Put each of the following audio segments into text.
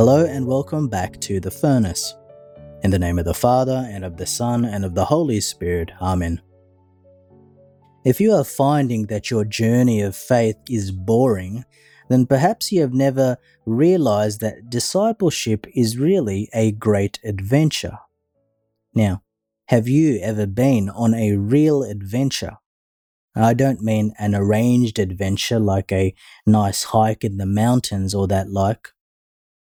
Hello and welcome back to The Furnace. In the name of the Father, and of the Son, and of the Holy Spirit. Amen. If you are finding that your journey of faith is boring, then perhaps you have never realized that discipleship is really a great adventure. Now, have you ever been on a real adventure? I don't mean an arranged adventure like a nice hike in the mountains or that like.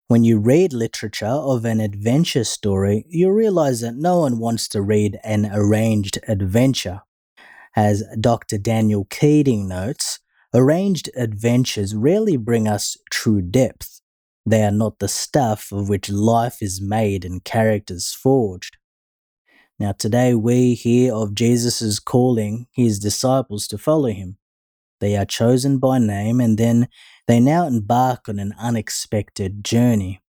When you read literature of an adventure story, you realize that no one wants to read an arranged adventure. As Dr. Daniel Keating notes, arranged adventures rarely bring us true depth. They are not the stuff of which life is made and characters forged. Now, today we hear of Jesus' calling his disciples to follow him. They are chosen by name and then they now embark on an unexpected journey.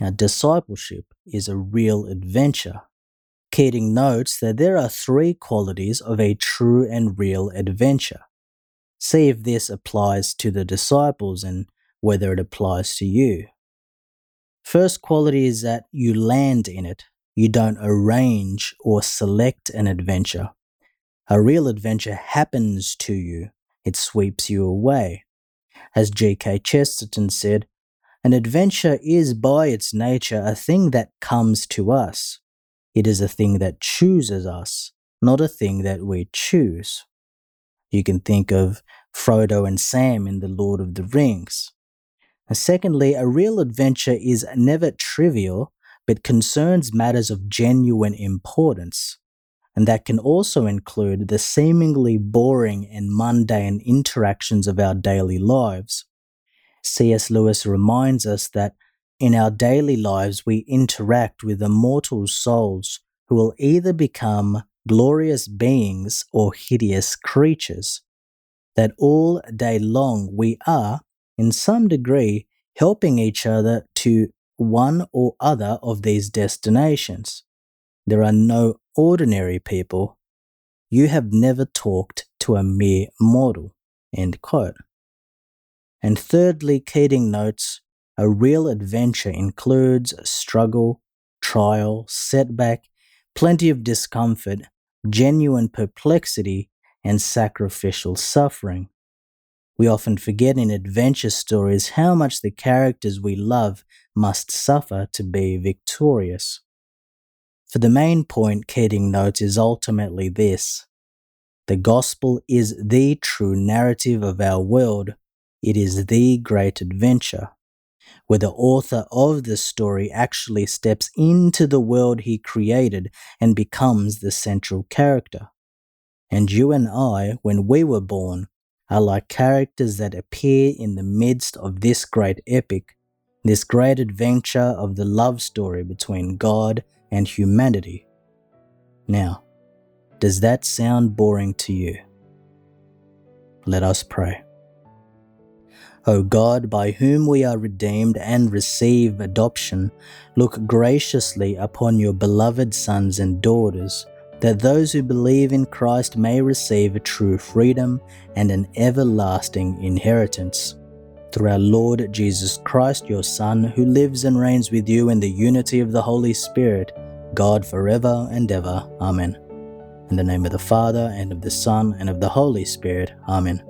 Now, discipleship is a real adventure. Keating notes that there are three qualities of a true and real adventure. See if this applies to the disciples and whether it applies to you. First quality is that you land in it you don't arrange or select an adventure. A real adventure happens to you, it sweeps you away. As G.K. Chesterton said, an adventure is by its nature a thing that comes to us. It is a thing that chooses us, not a thing that we choose. You can think of Frodo and Sam in The Lord of the Rings. And secondly, a real adventure is never trivial but concerns matters of genuine importance, and that can also include the seemingly boring and mundane interactions of our daily lives. C.S. Lewis reminds us that in our daily lives we interact with immortal souls who will either become glorious beings or hideous creatures. That all day long we are, in some degree, helping each other to one or other of these destinations. There are no ordinary people. You have never talked to a mere mortal. End quote. And thirdly, Keating notes a real adventure includes struggle, trial, setback, plenty of discomfort, genuine perplexity, and sacrificial suffering. We often forget in adventure stories how much the characters we love must suffer to be victorious. For the main point Keating notes is ultimately this. The gospel is the true narrative of our world, it is the great adventure, where the author of the story actually steps into the world he created and becomes the central character. And you and I, when we were born, are like characters that appear in the midst of this great epic, this great adventure of the love story between God and humanity. Now, does that sound boring to you? Let us pray. O God, by whom we are redeemed and receive adoption, look graciously upon your beloved sons and daughters that those who believe in Christ may receive a true freedom and an everlasting inheritance. Through our Lord Jesus Christ, your Son, who lives and reigns with you in the unity of the Holy Spirit, God forever and ever. Amen. In the name of the Father, and of the Son, and of the Holy Spirit. Amen.